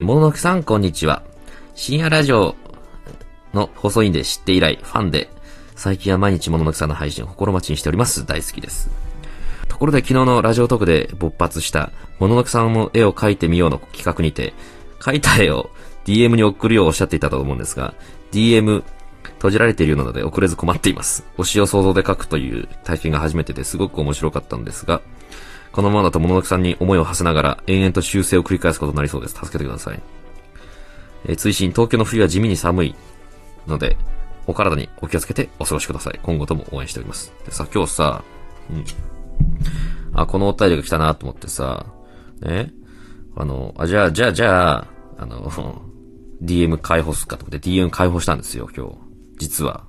もののくさん、こんにちは。深夜ラジオの放送員で知って以来、ファンで、最近は毎日もののくさんの配信を心待ちにしております。大好きです。ところで昨日のラジオトークで勃発した、もののくさんの絵を描いてみようの企画にて、描いた絵を DM に送るようおっしゃっていたと思うんですが、DM 閉じられているようなので遅れず困っています。推しを想像で描くという体験が初めてですごく面白かったんですが、このままだともののくさんに思いを馳せながら延々と修正を繰り返すことになりそうです。助けてください。えー追伸、東京の冬は地味に寒いので、お体にお気をつけてお過ごしください。今後とも応援しております。でさ、今日さ、うん。あ、このお便りが来たなと思ってさ、ね。あの、あ、じゃあ、じゃあ、じゃあ、あの、DM 解放すっかと思って DM 解放したんですよ、今日。実は。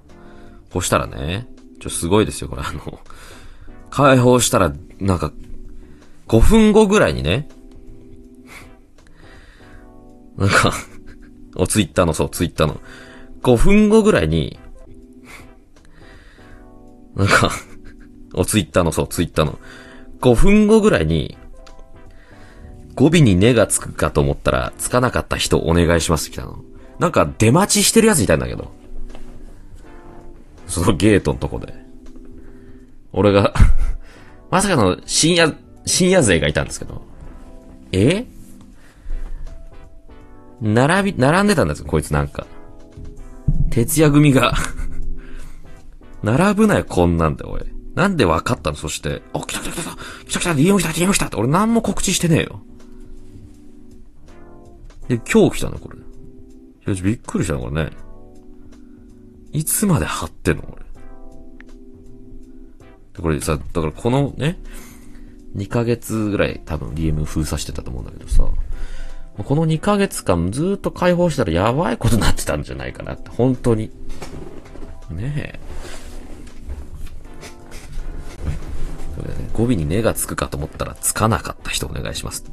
こうしたらね、ちょ、すごいですよ、これあの、解放したら、なんか、5分後ぐらいにね、なんか、お、ツイッターの、そう、ツイッターの、5分後ぐらいに、なんか、お、ツイッターの、そう、ツイッターの、5分後ぐらいに、語尾に根がつくかと思ったら、つかなかった人お願いしますって来たの。なんか、出待ちしてるやついたんだけど。そのゲートのとこで。俺が、まさかの深夜、深夜勢がいたんですけど。え？並び、並んでたんですよ、こいつなんか。徹夜組が。並ぶなよ、こんなんで、おい。なんで分かったの？そして、あ、来た来た来た来た来た来た !DM 来た !DM 来たって俺何も告知してねえよ。で、今日来たのこれ。いや、びっくりしたのこれね。いつまで貼ってんのこれ。これさ、だからこのね、2ヶ月ぐらい多分 DM 封鎖してたと思うんだけどさ、この2ヶ月間ずっと解放したらやばいことになってたんじゃないかなって、本当に。ねえ。それね、語尾に根がつくかと思ったらつかなかった人お願いします。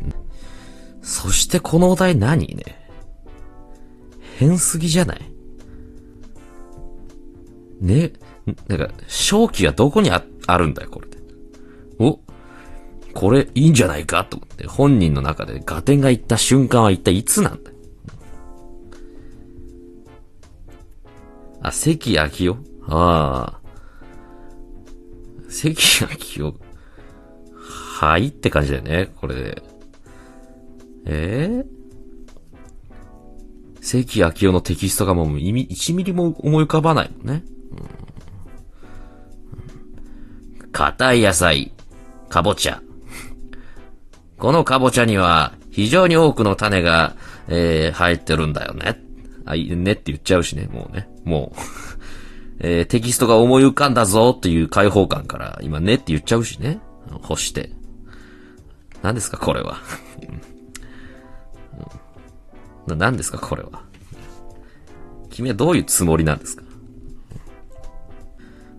そしてこのお題何ね？変すぎじゃない？ね、なんか、正気がどこにああるんだよ、これで。おこれいいんじゃないかと思って、本人の中でガテンが言った瞬間は一体いつなんだ。あ、関明夫？ああ。関明夫？はいって感じだよね、これで。ええ関明夫のテキストがもう意味、1ミリも思い浮かばないもんね。硬い野菜、かぼちゃ。このかぼちゃには非常に多くの種が、えー、入ってるんだよね。あ、いいねって言っちゃうしね、もうね。もう、えー、テキストが思い浮かんだぞっていう開放感から、今ねって言っちゃうしね。干して。何ですか、これは。な何ですか、これは。君はどういうつもりなんですか？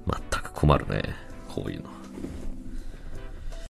全く困るね。こういうの。